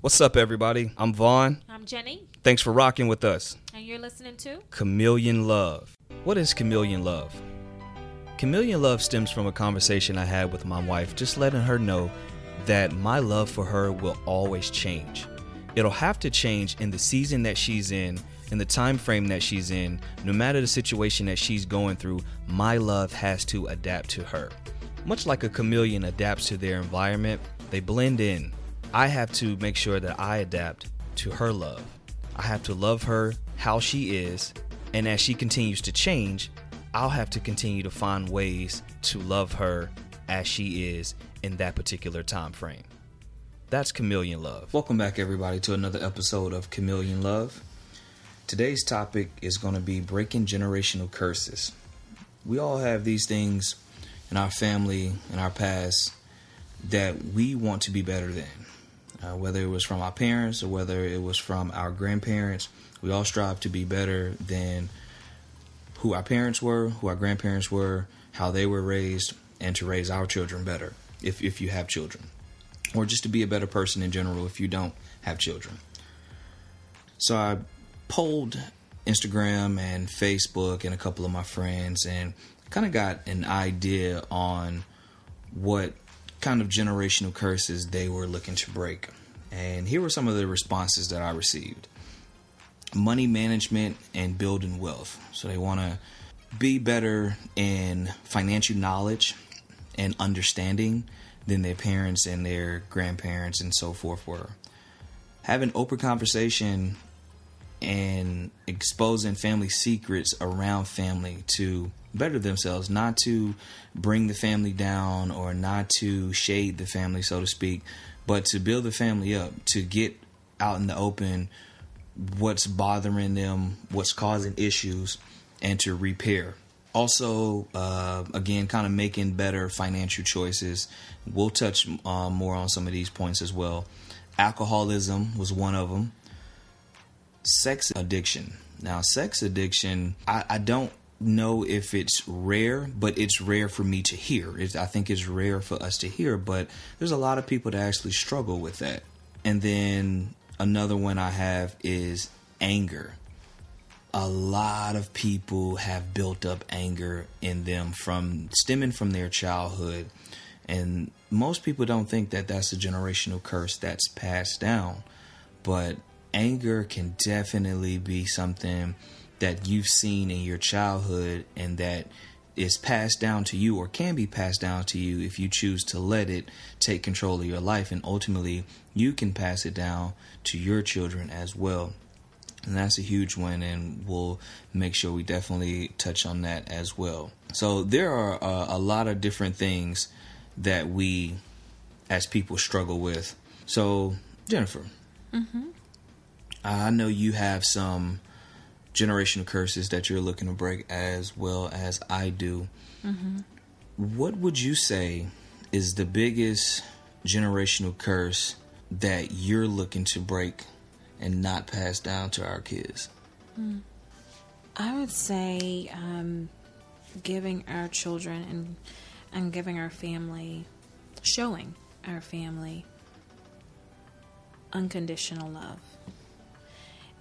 What's up, everybody? I'm Vaughn. I'm Jenny, Thanks for rocking with us. and you're listening to Chameleon Love. What is chameleon love? Chameleon love stems from a conversation I had with my wife, just letting her know that my love for her will always change. It'll have to change in the season that she's in, in the time frame that she's in, no matter the situation that she's going through, my love has to adapt to her. Much like a chameleon adapts to their environment, they blend in. I have to make sure that I adapt to her love. I have to love her how she is, and as she continues to change, I'll have to continue to find ways to love her as she is in that particular time frame. That's Chameleon Love. Welcome back, everybody, to another episode of Chameleon Love. Today's topic is going to be breaking generational curses. We all have these things in our family, in our past, that we want to be better than. Uh, whether it was from our parents or whether it was from our grandparents, we all strive to be better than who our parents were, who our grandparents were, how they were raised, and to raise our children better if, if you have children. Or just to be a better person in general if you don't have children. So I polled Instagram and Facebook and a couple of my friends and kind of got an idea on what kind of generational curses they were looking to break. And here were some of the responses that I received money management and building wealth. So they want to be better in financial knowledge and understanding than their parents and their grandparents and so forth were. Having open conversation and exposing family secrets around family to better themselves, not to bring the family down or not to shade the family, so to speak, but to build the family up, to get out in the open what's bothering them, what's causing issues, and to repair. Also, uh, again, kind of making better financial choices. We'll touch uh, more on some of these points as well. Alcoholism was one of them sex addiction. Now, sex addiction, I, I don't know if it's rare, but it's rare for me to hear. I think it's rare for us to hear, but there's a lot of people that actually struggle with that. And then another one I have is anger. A lot of people have built up anger in them from stemming from their childhood. And most people don't think that that's a generational curse that's passed down. But anger can definitely be something that you've seen in your childhood and that is passed down to you or can be passed down to you if you choose to let it take control of your life. And ultimately you can pass it down to your children as well. And that's a huge one and we'll make sure we definitely touch on that as well. So there are uh, a lot of different things that we as people struggle with. So jennifer I know you have some generational curses that you're looking to break as well as I do. What would you say is the biggest generational curse that you're looking to break and not pass down to our kids? I would say um, giving our children and and giving our family, showing our family unconditional love.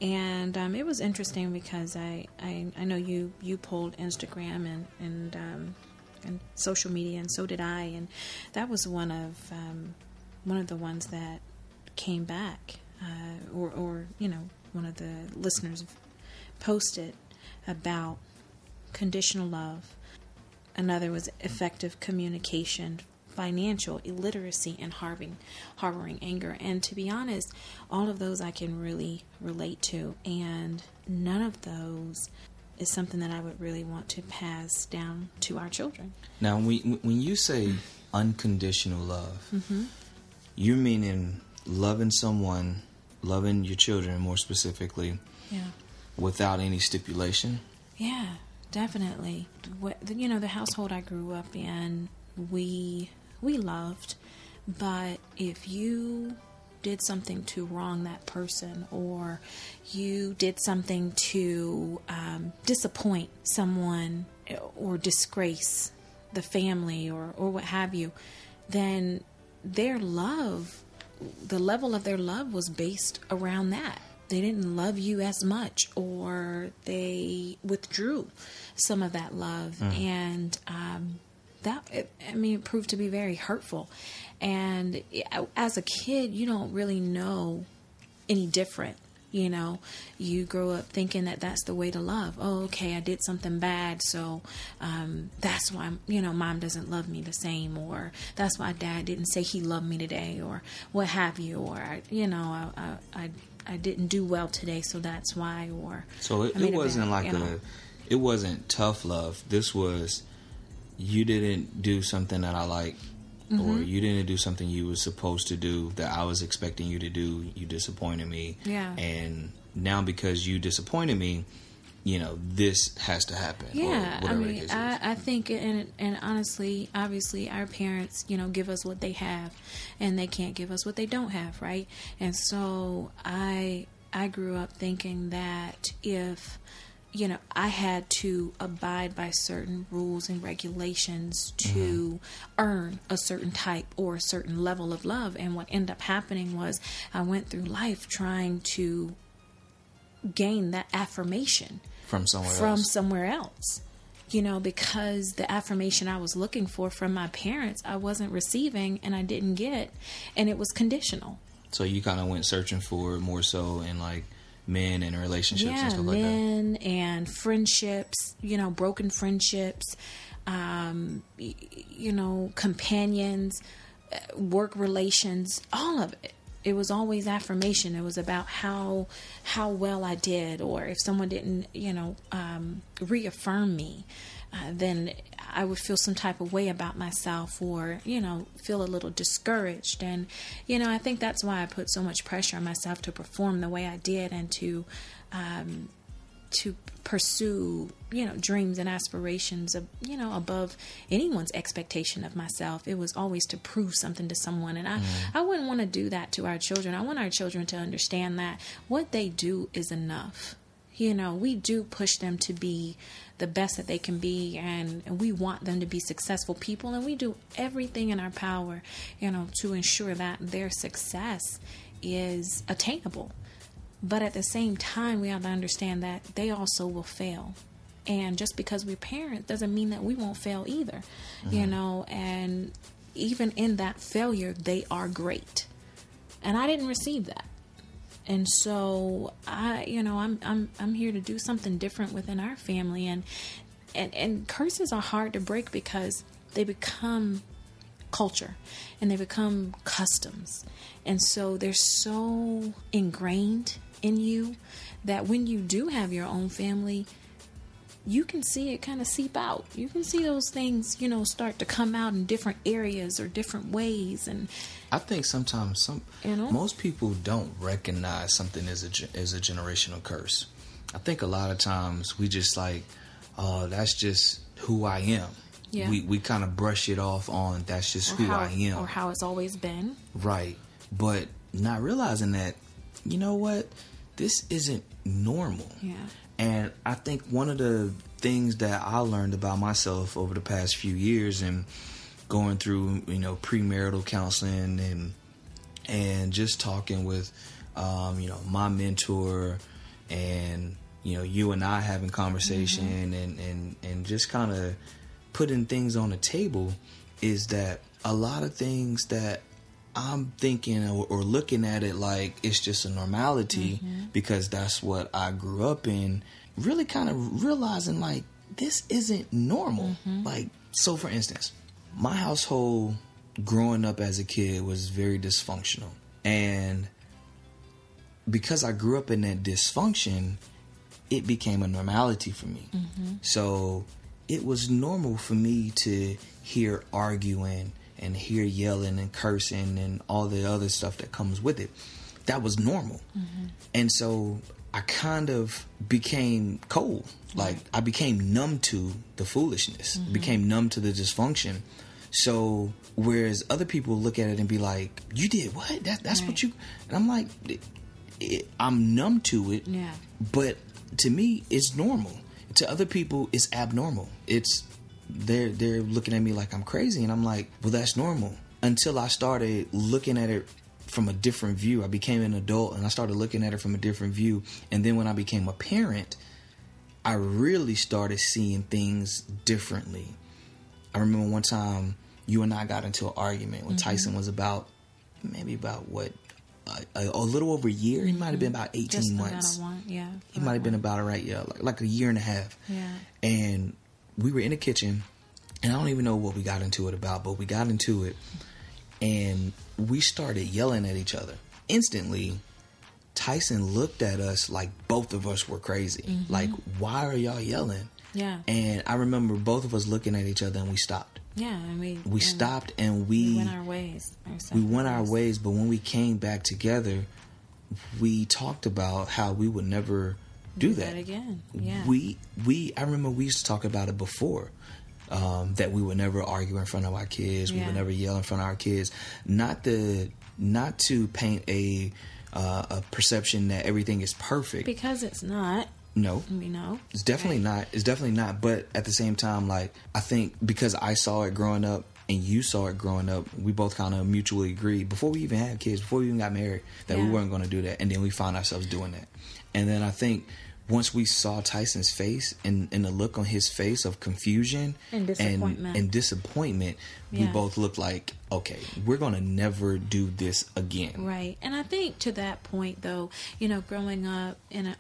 And um, it was interesting because I, I, I know you, you pulled Instagram and and um, and social media, and so did I, and that was one of um, one of the ones that came back, uh, or or you know one of the listeners posted about conditional love. Another was effective communication, financial illiteracy, and harboring, harboring anger. And to be honest, all of those I can really relate to. And none of those is something that I would really want to pass down to our children. Now, when, when you say unconditional love, mm-hmm. you're meaning loving someone, loving your children more specifically, Yeah. without any stipulation. Yeah, definitely. What you know, the household I grew up in, we we loved, but if you did something to wrong that person, or you did something to um, disappoint someone, or disgrace the family, or or what have you, then their love the level of their love was based around that. They didn't love you as much, or they withdrew some of that love, mm. and um, that it, I mean, it proved to be very hurtful. And as a kid, you don't really know any different you know you grow up thinking that that's the way to love oh okay i did something bad so um, that's why you know mom doesn't love me the same or that's why dad didn't say he loved me today or what have you or you know i i, I, didn't do well today so that's why or so it, it wasn't bad, like a know. it wasn't tough love this was you didn't do something that i like mm-hmm. or you didn't do something you were supposed to do that I was expecting you to do. You disappointed me. Yeah. And now because you disappointed me, you know this has to happen. Yeah, I mean, I, I think, and and honestly, obviously, our parents, you know, give us what they have, and they can't give us what they don't have, right? And so I I grew up thinking that if you know, I had to abide by certain rules and regulations to mm-hmm. earn a certain type or a certain level of love. And what ended up happening was I went through life trying to gain that affirmation from somewhere from else. somewhere else. You know, because the affirmation I was looking for from my parents, I wasn't receiving and I didn't get, and it was conditional. So you kind of went searching for it more so in like men and relationships yeah, and stuff like that. men and friendships, you know, broken friendships, um, you know, companions, uh, work relations, all of it. It was always affirmation. It was about how how well I did, or if someone didn't, you know, um, reaffirm me, uh, then I would feel some type of way about myself or, you know, feel a little discouraged. And, you know, I think that's why I put so much pressure on myself to perform the way I did and to, um, to pursue, you know, dreams and aspirations of, you know, above anyone's expectation of myself. It was always to prove something to someone. And I, mm. I wouldn't want to do that to our children. I want our children to understand that what they do is enough. You know, we do push them to be the best that they can be and, and we want them to be successful people and we do everything in our power you know to ensure that their success is attainable. But at the same time we have to understand that they also will fail. And just because we're parents doesn't mean that we won't fail either mm-hmm. you know and even in that failure they are great. And i didn't receive that and so I, you know, I'm I'm I'm here to do something different within our family, and and and curses are hard to break because they become culture and they become customs, and so they're so ingrained in you that when you do have your own family, you can see it kind of seep out. You can see those things, you know, start to come out in different areas or different ways. And I think sometimes some, you know, most people don't recognize something as a as a generational curse. I think a lot of times we just like, oh, that's just who I am. Yeah. We we kind of brush it off on that's just or who how, I am or how it's always been. Right, but not realizing that, you know what, this isn't normal. Yeah. And I think one of the things that I learned about myself over the past few years and going through, you know, premarital counseling and and just talking with um, you know, my mentor and you know, you and I having conversation mm-hmm. and, and and just kind of putting things on the table is that a lot of things that I'm thinking or, or, looking at it like it's just a normality mm-hmm. because that's what I grew up in. Really, kind of realizing like this isn't normal. Mm-hmm. Like, so for instance, my household growing up as a kid was very dysfunctional, and because I grew up in that dysfunction, it became a normality for me. Mm-hmm. So it was normal for me to hear arguing and hear yelling and cursing and all the other stuff that comes with it. That was normal. Mm-hmm. And so I kind of became cold. Like. I became numb to the foolishness, mm-hmm. became numb to the dysfunction. So whereas other people look at it and be like, "You did what? That, that's right. what you," and I'm like, it, it, I'm numb to it. Yeah. But to me, it's normal. To other people, it's abnormal. It's they're they're looking at me like I'm crazy, and I'm like, well, that's normal. Until I started looking at it from a different view. I became an adult and I started looking at it from a different view. And then when I became a parent, I really started seeing things differently. I remember one time you and I got into an argument when mm-hmm. Tyson was about maybe about what a, a, little over a year. He might have been about eighteen Just months. One, yeah, he might have been about right, yeah, like, like a year and a half. Yeah, and we were in the kitchen, and I don't even know what we got into it about, but we got into it, and we started yelling at each other instantly. Tyson looked at us like both of us were crazy. Mm-hmm. Like, why are y'all yelling? Yeah. And I remember both of us looking at each other and we stopped. Yeah, and we we and stopped and we, we went our ways. We went our ways, but when we came back together, we talked about how we would never do, do that. that. again. Yeah. We we I remember we used to talk about it before. Um, that we would never argue in front of our kids. We would never yell in front of our kids. Not the not to paint a uh, a perception that everything is perfect because it's not. No. We know. It's definitely right. not. It's definitely not. But at the same time, like, I think because I saw it growing up and you saw it growing up, we both kind of mutually agreed before we even had kids, before we even got married, that yeah. we weren't going to do that. And then we found ourselves doing that. And then I think once we saw Tyson's face and, and the look on his face of confusion and disappointment, and, and disappointment yeah. we both looked like, okay, we're going to never do this again. Right. And I think to that point, though, you know, growing up in a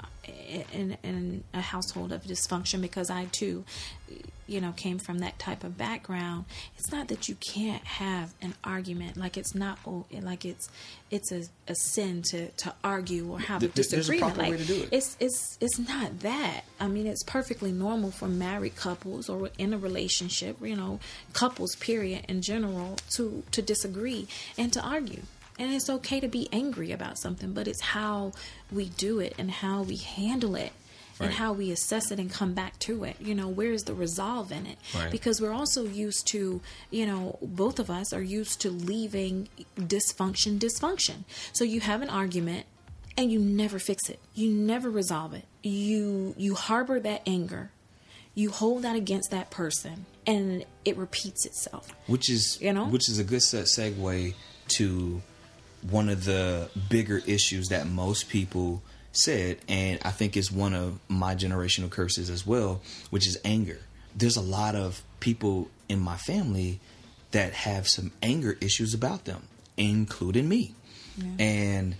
in, in a household of dysfunction, because I too you know came from that type of background it's not that you can't have an argument like it's not oh, like it's it's a, a sin to to argue or have a disagreement a like it. it's it's it's not that i mean it's perfectly normal for married couples or in a relationship you know couples period in general to to disagree and to argue and it's okay to be angry about something but it's how we do it and how we handle it right. and how we assess it and come back to it. You know, where is the resolve in it? Right. Because we're also used to, you know, both of us are used to leaving dysfunction dysfunction. So you have an argument and you never fix it. You never resolve it. You you harbor that anger. You hold that against that person and it repeats itself. Which is you know which is a good set segue to one of the bigger issues that most people said, and I think it's one of my generational curses as well, which is anger. There's a lot of people in my family that have some anger issues about them, including me. Yeah. And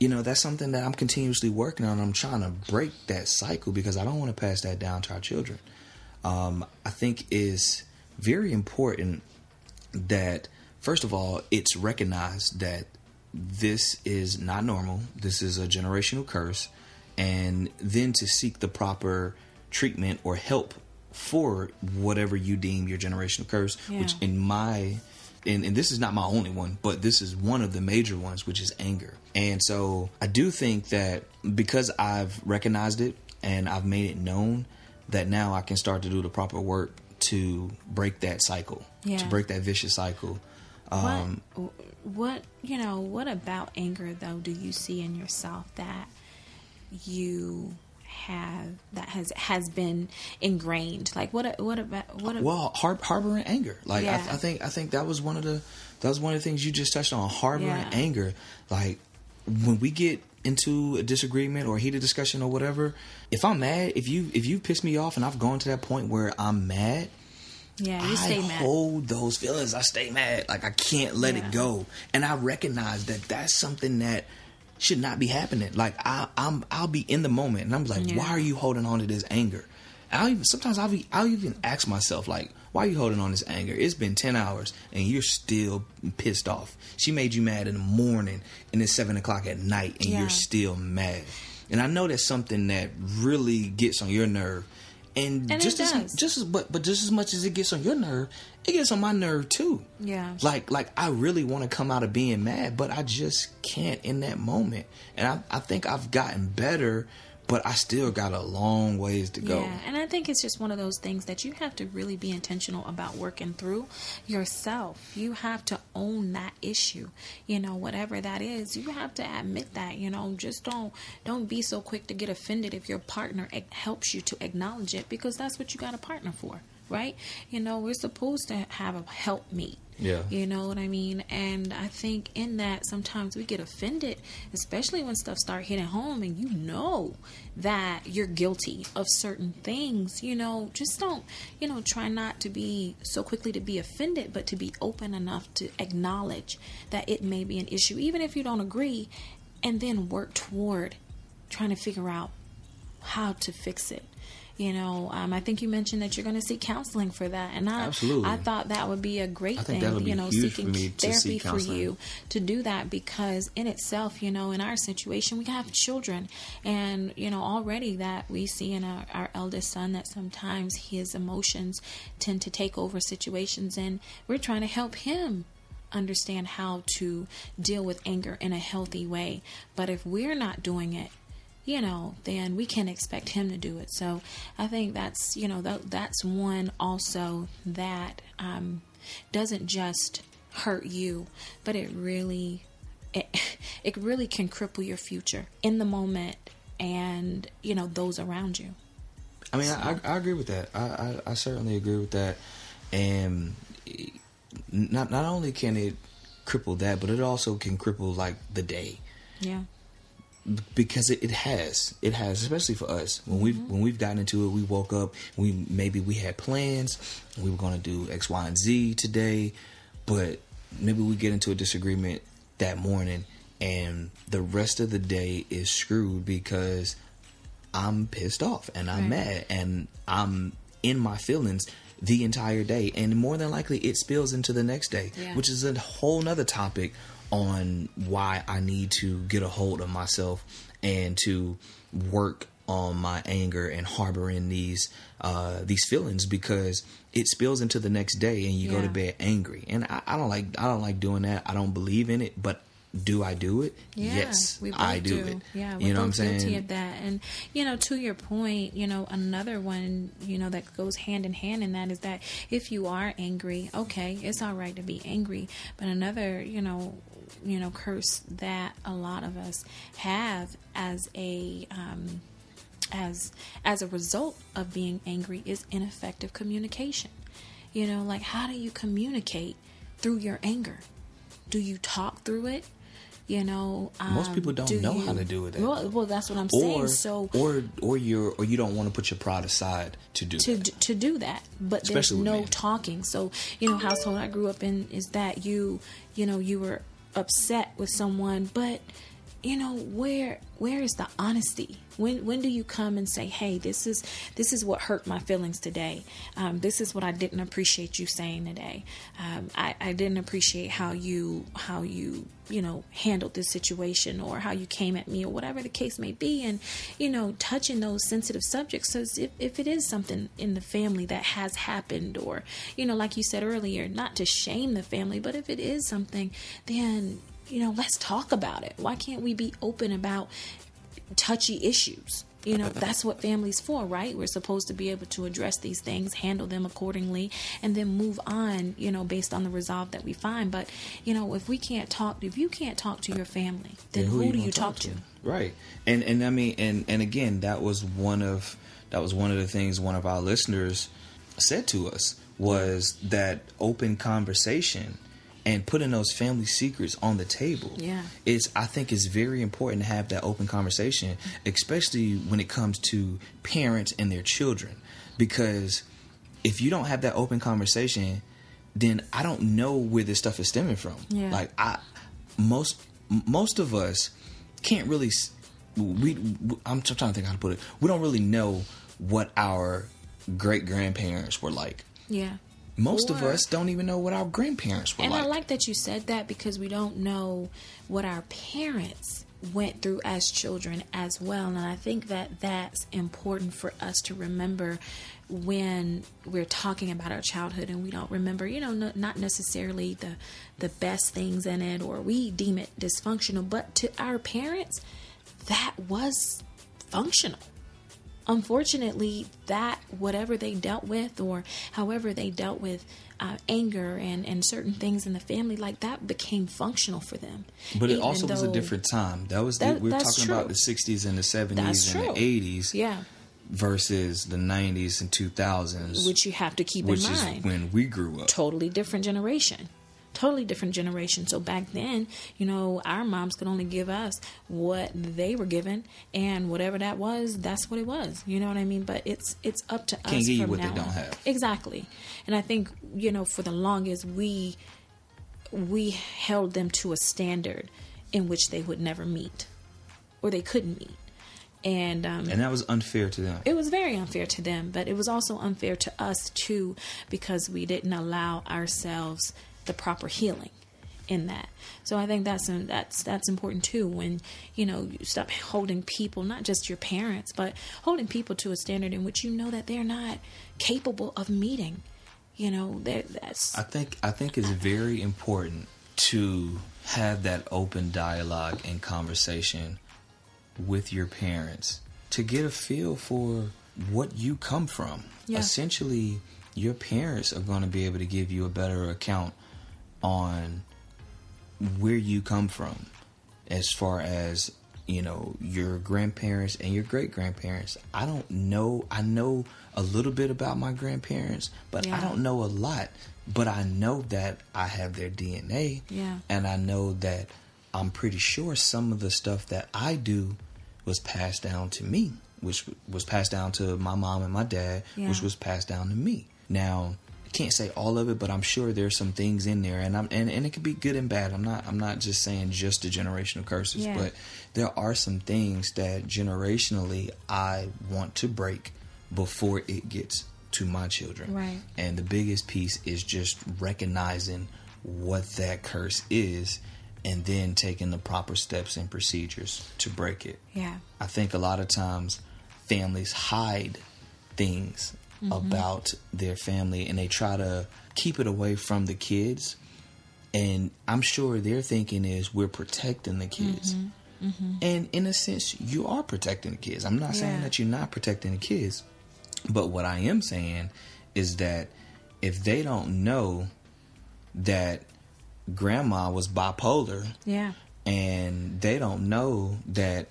you know, that's something that I'm continuously working on. I'm trying to break that cycle because I don't want to pass that down to our children. Um, I think is very important that first of all, it's recognized that this is not normal. This is a generational curse. And then to seek the proper treatment or help for whatever you deem your generational curse, yeah. which in my and, and, this is not my only one, but this is one of the major ones, which is anger. And so I do think that because I've recognized it and I've made it known, that now I can start to do the proper work to break that cycle, yeah. to break that vicious cycle. Um, what, what you know what about anger though do you see in yourself that you have that has has been ingrained like what what about what well har- harboring anger like yeah. I, I, think i think that was one of the that was one of the things you just touched on harboring yeah. anger like when we get into a disagreement or a heated discussion or whatever if i'm mad if you if you piss me off and i've gone to that point where i'm mad yeah, you I stay mad. hold those feelings. I stay mad. Like I can't let yeah. it go. And I recognize that that's something that should not be happening. Like I, I'm, I'll be in the moment, and I'm like, yeah. why are you holding on to this anger? I'll even sometimes I'll be, I'll even ask myself like, why are you holding on this anger? It's been ten hours and you're still pissed off. She made you mad in the morning, and it's seven o'clock at night, and yeah. you're still mad. And I know that's something that really gets on your nerve and, and just as just as but but just as much as it gets on your nerve, it gets on my nerve too. Yeah. Like like I really want to come out of being mad, but I just can't in that moment. And I I think I've gotten better but I still got a long ways to go. Yeah, and I think it's just one of those things that you have to really be intentional about working through yourself. You have to own that issue. You know, whatever that is, you have to admit that. You know, just don't don't be so quick to get offended if your partner helps you to acknowledge it because that's what you got a partner for. Right? You know, we're supposed to have a helpmeet. Yeah. You know what I mean? And I think in that sometimes we get offended, especially when stuff start hitting home and you know that you're guilty of certain things. You know, just don't, you know, try not to be so quickly to be offended, but to be open enough to acknowledge that it may be an issue, even if you don't agree, and then work toward trying to figure out how to fix it. You know, um, I think you mentioned that you're going to seek counseling for that, and I Absolutely. I thought that would be a great thing. that would be you know, seeking for me to therapy for you to do that because in itself, you know, in our situation, we have children, and you know already that we see in our, our eldest son that sometimes his emotions tend to take over situations, and we're trying to help him understand how to deal with anger in a healthy way. But if we're not doing it, you know, then we can't expect him to do it. So I think that's, you know, that, that's one also that um, doesn't just hurt you, but it really, it, it really can cripple your future in the moment and, you know, those around you. I mean, I, I agree with that. I, I, I certainly agree with that. And not not only can it cripple that, but it also can cripple like the day Yeah. Because it, it has it has especially for us when we have mm-hmm. when we've gotten into it we woke up we maybe we had plans we were going to do x y and z today but maybe we get into a disagreement that morning and the rest of the day is screwed because i'm pissed off and i'm Right. mad and i'm in my feelings the entire day and more than likely it spills into the next day Yeah. which is a whole nother topic on why I need to get a hold of myself and to work on my anger and harboring these uh, these feelings because it spills into the next day and you go to bed angry. And I, I don't like I don't like doing that. I don't believe in it but do I do it? Yeah, yes I do, it. Yeah, you know what I'm both guilty saying? of that. And you know, to your point, you know, another one, you know, that goes hand in hand in that is that if you are angry, okay, it's all right to be angry. But another, you know, you know, curse that a lot of us have as a um, as as a result of being angry is ineffective communication. You know, like how do you communicate through your anger? Do you talk through it? You know, Most um, people don't do know you- how to do it, Well, well, that's what I'm or saying. So or or you're or you don't want to put your pride aside to do to that. to do that but Especially there's no men. talking so you know household i grew up in is that you you know you were upset with someone but you know where where is the honesty? When when do you come and say hey this is this is what hurt my feelings today? Um, this is what i didn't appreciate you saying today. Um, I, I didn't appreciate how you how you you know handled this situation or how you came at me or whatever the case may be. And you know touching those sensitive subjects. So if, if it is something in the family that has happened or you know like you said earlier not to shame the family but if it is something then you know let's talk about it. Why can't we be open about touchy issues? You know that's what family's for right? We're supposed to be able to address these things handle them accordingly and then move on you know based on the resolve that we find. But you know if we can't talk if you can't talk to your family then Then who, you do gonna you talk to? Right. And and I mean and and again that was one of that was one of the things one of our listeners said to us was that open conversation and putting those family secrets on the table. Yeah. Is I think it's very important to have that open conversation, especially when it comes to parents and their children. Because if you don't have that open conversation, then I don't know where this stuff is stemming from. Yeah. Like I most most of us can't really we I'm trying to think how to put it. We don't really know what our great grandparents were like. yeah Most of us don't even know what our grandparents were And like. I like that you said that because we don't know what our parents went through as children as well. And I think that that's important for us to remember when we're talking about our childhood and we don't remember, you know, no, not necessarily the the best things in it or we deem it dysfunctional, but to our parents that was functional unfortunately that whatever they dealt with or however they dealt with uh, anger and, and certain things in the family like that became functional for them but it also was a different time. That was the, That- we we're talking true. about the 60s and the 70s That's and the 80s. yeah versus the 90s and 2000s, which you have to keep in mind. which is mind. when we grew up. totally different generation totally different generation so back then you know our moms could only give us what they were given and whatever that was that's what it was you know what i mean but it's it's up to us. Can't us give you what they don't on. have. exactly and i think you know for the longest we we held them to a standard in which they would never meet or they couldn't meet and um And that was unfair to them. it was very unfair to them, but it was also unfair to us too because we didn't allow ourselves the proper healing in that. So I think that's um, that's that's important too when you know you stop holding people, not just your parents, but holding people to a standard in which you know that they're not capable of meeting. You know, that that's I think I think it's very important to have that open dialogue and conversation with your parents to get a feel for what you come from. Yeah. Essentially, your parents are going to be able to give you a better account on where you come from as far as you know your grandparents and your great grandparents i don't know i know a little bit about my grandparents but i don't know a lot. But i know that i have their dna Yeah. and i know that i'm pretty sure some of the stuff that i do was passed down to me which was passed down to my mom and my dad Yeah. which was passed down to me. Now can't say all of it, but I'm sure there's some things in there, and I'm and, and it could be good and bad. I'm not I'm not just saying just the generational curses, Yeah. but there are some things that generationally I want to break before it gets to my children. Right. And the biggest piece is just recognizing what that curse is, and then taking the proper steps and procedures to break it. yeah. I think a lot of times families hide things Mm-hmm. about their family and they try to keep it away from the kids. And I'm sure their thinking is we're protecting the kids. Mm-hmm. Mm-hmm. And in a sense, you are protecting the kids. I'm not saying that you're not protecting the kids. But what I am saying is that if they don't know that grandma was bipolar, Yeah. and they don't know that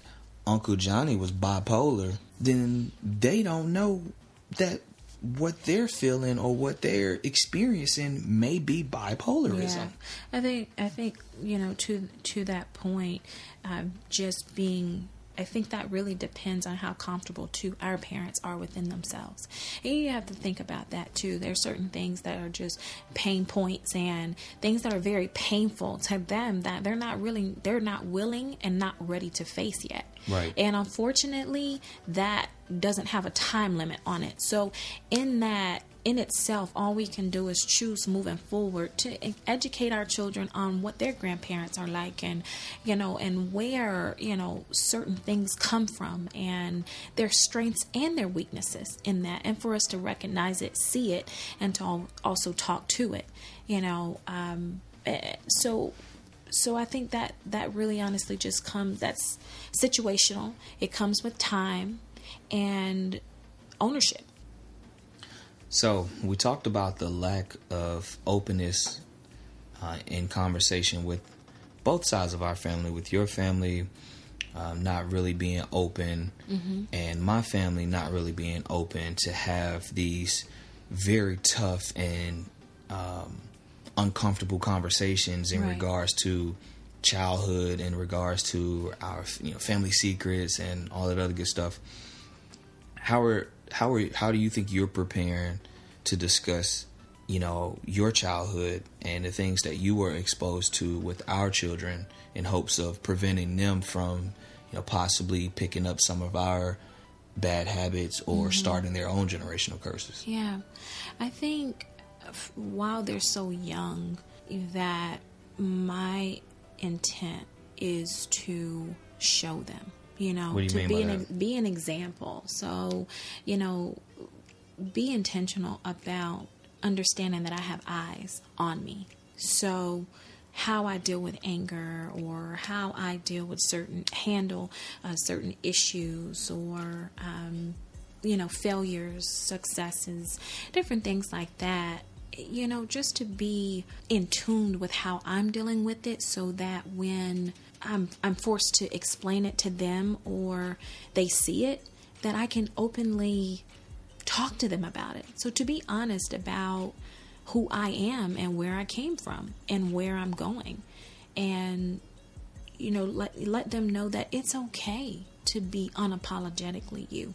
Uncle Johnny was bipolar, then they don't know that what they're feeling or what they're experiencing may be bipolarism. Yeah, I think I think you know to to that point, um, just being. I think that really depends on how comfortable too our parents are within themselves, and you have to think about that too. There are certain things that are just pain points and things that are very painful to them that they're not really they're not willing and not ready to face yet. Right. And unfortunately, that doesn't have a time limit on it. So, in that, in itself, all we can do is choose moving forward to educate our children on what their grandparents are like and, you know, and where, you know, certain things come from and their strengths and their weaknesses in that. And for us to recognize it, see it, and to also talk to it, you know. Um, eh, so, so I think that that really honestly just comes that's situational. It comes with time and ownership. So we talked about the lack of openness uh, in conversation with both sides of our family, with your family um, not really being open, and my family not really being open to have these very tough and um, uncomfortable conversations in Right. regards to childhood, in regards to our you know family secrets and all that other good stuff how are how are how do you think you're preparing to discuss you know your childhood and the things that you were exposed to with our children in hopes of preventing them from you know possibly picking up some of our bad habits or mm-hmm. starting their own generational curses? Yeah. I think f- while they're so young, that my intent is to show them, you know, What do you to mean be by an that? be an example. So, you know, be intentional about understanding that I have eyes on me. So, how I deal with anger or how I deal with certain handle uh, certain issues or um, you know failures, successes, different things like that. You know, just to be in tune with how I'm dealing with it, so that when I'm I'm forced to explain it to them or they see it, that I can openly talk to them about it. So to be honest about who I am and where I came from and where I'm going. And you know, let let them know that it's okay to be unapologetically you.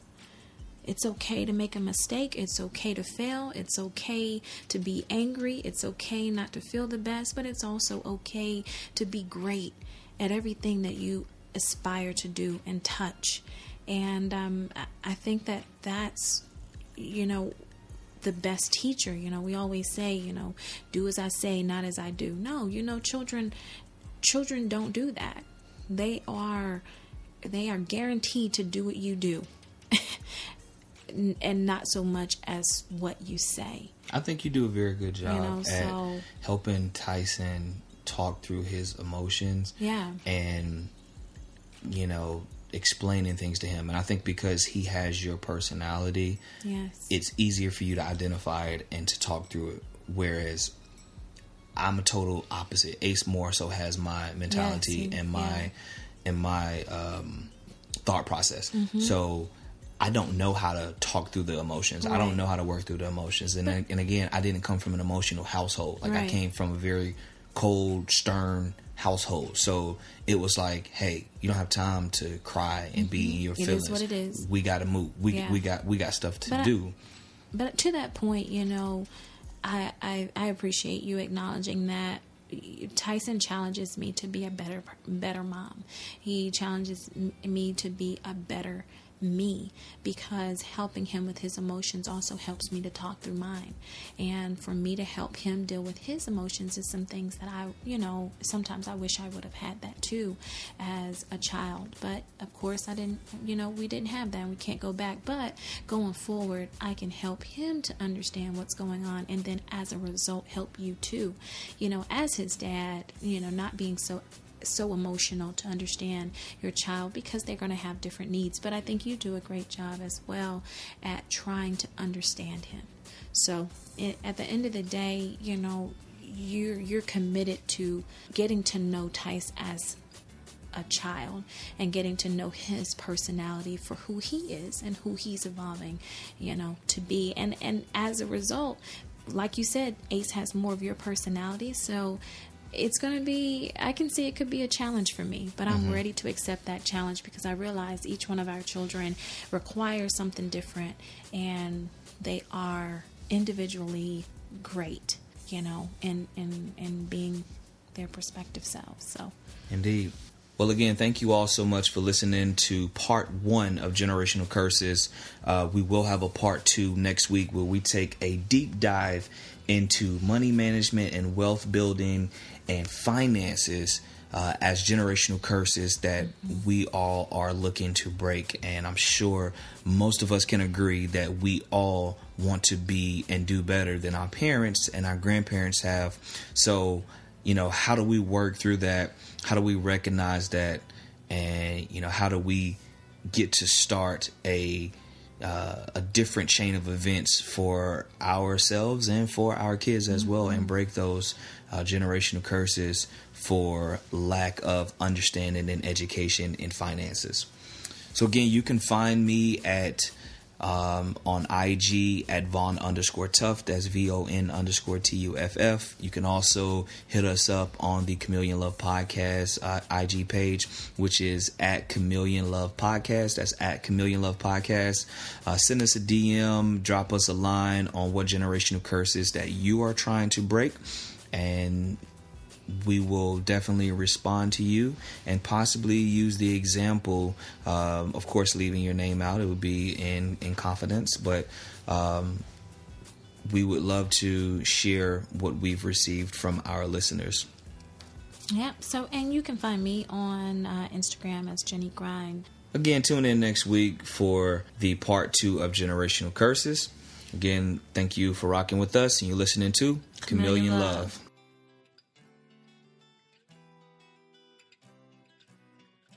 It's okay to make a mistake. It's okay to fail. It's okay to be angry. It's okay not to feel the best, but it's also okay to be great at everything that you aspire to do and touch. And um, I think that that's, you know, the best teacher. You know, we always say, you know, do as I say, not as I do. No, you know, children, children don't do that. They are, they are guaranteed to do what you do. and not so much as what you say. I think you do a very good job you know, at so, helping Tyson talk through his emotions. Yeah. And you know, explaining things to him. And I think because he has your personality, yes. it's easier for you to identify it and to talk through it. Whereas I'm a total opposite. Ace more so has my mentality yes, and my yeah. and my um, thought process. Mm-hmm. So I don't know how to talk through the emotions. Right. I don't know how to work through the emotions. And then, and again, I didn't come from an emotional household. Like right. I came from a very cold, stern household. So it was like, hey, you don't have time to cry and mm-hmm. be in your it feelings. It is what it is. We got to move. We yeah. we got we got stuff to but do. I, but to that point, you know, I, I I appreciate you acknowledging that Tyson challenges me to be a better better mom. He challenges me to be a better me because helping him with his emotions also helps me to talk through mine. And for me to help him deal with his emotions is some things that I, you know, sometimes I wish I would have had that too as a child. But of course, I didn't, you know, we didn't have that. And we can't go back. But going forward, I can help him to understand what's going on and then as a result, help you too. You know, as his dad, you know, not being so so emotional to understand your child because they're going to have different needs. But I think you do a great job as well at trying to understand him. So it, at the end of the day, you know, you're you're committed to getting to know Tice as a child and getting to know his personality for who he is and who he's evolving, you know, to be. And and as a result, like you said, Ace has more of your personality, so it's going to be i can see it could be a challenge for me but i'm mm-hmm. ready to accept that challenge because i realize each one of our children requires something different and they are individually great you know in in in being their prospective selves so indeed well, again, thank you all so much for listening to part one of Generational Curses. Uh, we will have a part two next week where we take a deep dive into money management and wealth building and finances uh, as generational curses that we all are looking to break. And I'm sure most of us can agree that we all want to be and do better than our parents and our grandparents have. So, you know, how do we work through that? How do we recognize that? And, you know, how do we get to start a uh, a different chain of events for ourselves and for our kids as well, and mm-hmm. break those uh, generational curses for lack of understanding and education in finances. So again, you can find me at um, on IG at Von underscore Tuff. That's V O N underscore T U F F. You can also hit us up on the Chameleon Love Podcast uh, IG page, which is at Chameleon Love Podcast. That's at Chameleon Love Podcast. Uh, send us a DM, drop us a line on what generational curses that you are trying to break and we will definitely respond to you and possibly use the example. Um, of course, leaving your name out, it would be in in confidence, but um, we would love to share what we've received from our listeners. Yeah. So, and you can find me on uh, Instagram as Jenny Grind. Again, tune in next week for the part two of Generational Curses. Again, thank you for rocking with us and you're listening to Chameleon, Chameleon Love. Love.